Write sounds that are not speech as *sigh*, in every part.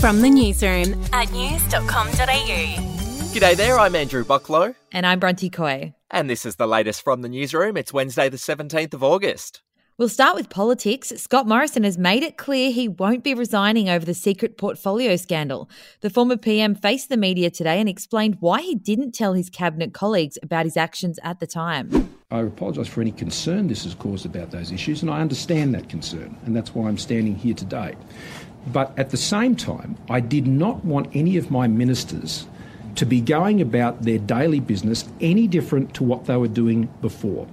From the newsroom at news.com.au. G'day there, I'm Andrew Bucklow. And I'm Bronte Coy. And this is the latest from the newsroom. It's Wednesday, the 17th of August. We'll start with politics. Scott Morrison has made it clear he won't be resigning over the secret portfolio scandal. The former PM faced the media today and explained why he didn't tell his cabinet colleagues about his actions at the time. I apologise for any concern this has caused about those issues, and I understand that concern, and that's why I'm standing here today. But at the same time, I did not want any of my ministers to be going about their daily business any different to what they were doing before.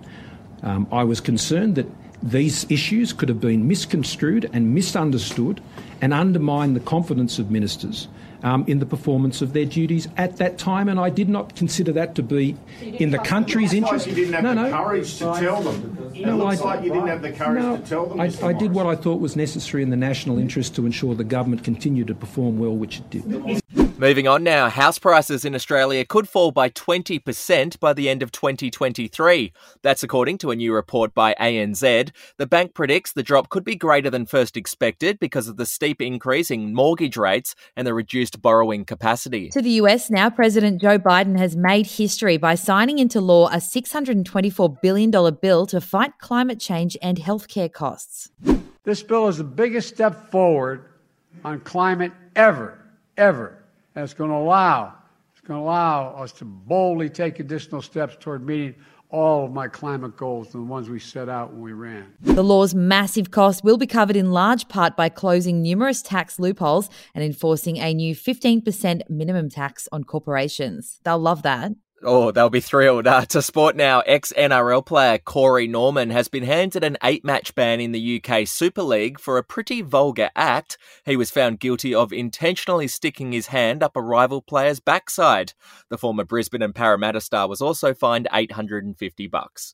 Um, I was concerned that these issues could have been misconstrued and misunderstood and undermine the confidence of ministers um, in the performance of their duties at that time, and I did not consider that to be in the country's interest. Like you didn't have no, the no. courage to tell them. It No, looks I- like you didn't have the courage No, to tell them. I, I did what I thought was necessary in the national interest to ensure the government continued to perform well, which it did. Moving on now, house prices in Australia could fall by 20% by the end of 2023. That's according to a new report by ANZ. The bank predicts the drop could be greater than first expected because of the steep increase in mortgage rates and the reduced borrowing capacity. To the US now, President Joe Biden has made history by signing into law a $624 billion bill to fight climate change and healthcare costs. This bill is the biggest step forward on climate ever, ever. And it's going to allow, it's going to allow us to boldly take additional steps toward meeting all of my climate goals, and the ones we set out when we ran. The law's massive cost will be covered in large part by closing numerous tax loopholes and enforcing a new 15% minimum tax on corporations. They'll love that. Oh, they'll be thrilled. Uh, to sport now, ex NRL player Corey Norman has been handed an eight match ban in the UK Super League for a pretty vulgar act. He was found guilty of intentionally sticking his hand up a rival player's backside. The former Brisbane and Parramatta star was also fined 850 bucks.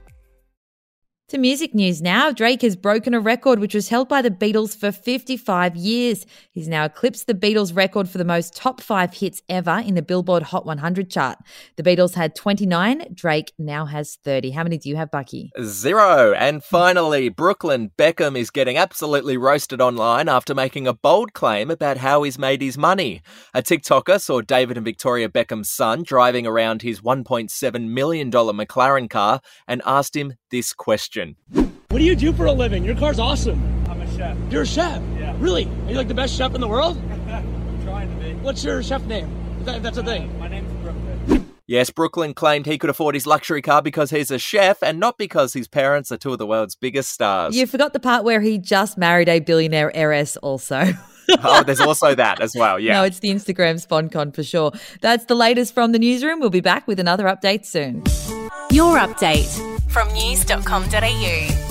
To music news now, Drake has broken a record which was held by the Beatles for 55 years. He's now eclipsed the Beatles record for the most top five hits ever in the Billboard Hot 100 chart. The Beatles had 29, Drake now has 30. How many do you have, Bucky? Zero. And finally, Brooklyn Beckham is getting absolutely roasted online after making a bold claim about how he's made his money. A TikToker saw David and Victoria Beckham's son driving around his $1.7 million McLaren car and asked him this question. What do you do for a living? Your car's awesome. I'm a chef. You're a chef? Yeah. Really? Are you like the best chef in the world? *laughs* I'm trying to be. What's your chef name? If that- if that's a thing. Uh, my name's Brooklyn. Yes, Brooklyn claimed he could afford his luxury car because he's a chef and not because his parents are two of the world's biggest stars. You forgot the part where he just married a billionaire heiress, also. *laughs* oh, there's also that as well. Yeah. No, it's the Instagram SponCon for sure. That's the latest from the newsroom. We'll be back with another update soon. Your update from news.com.au.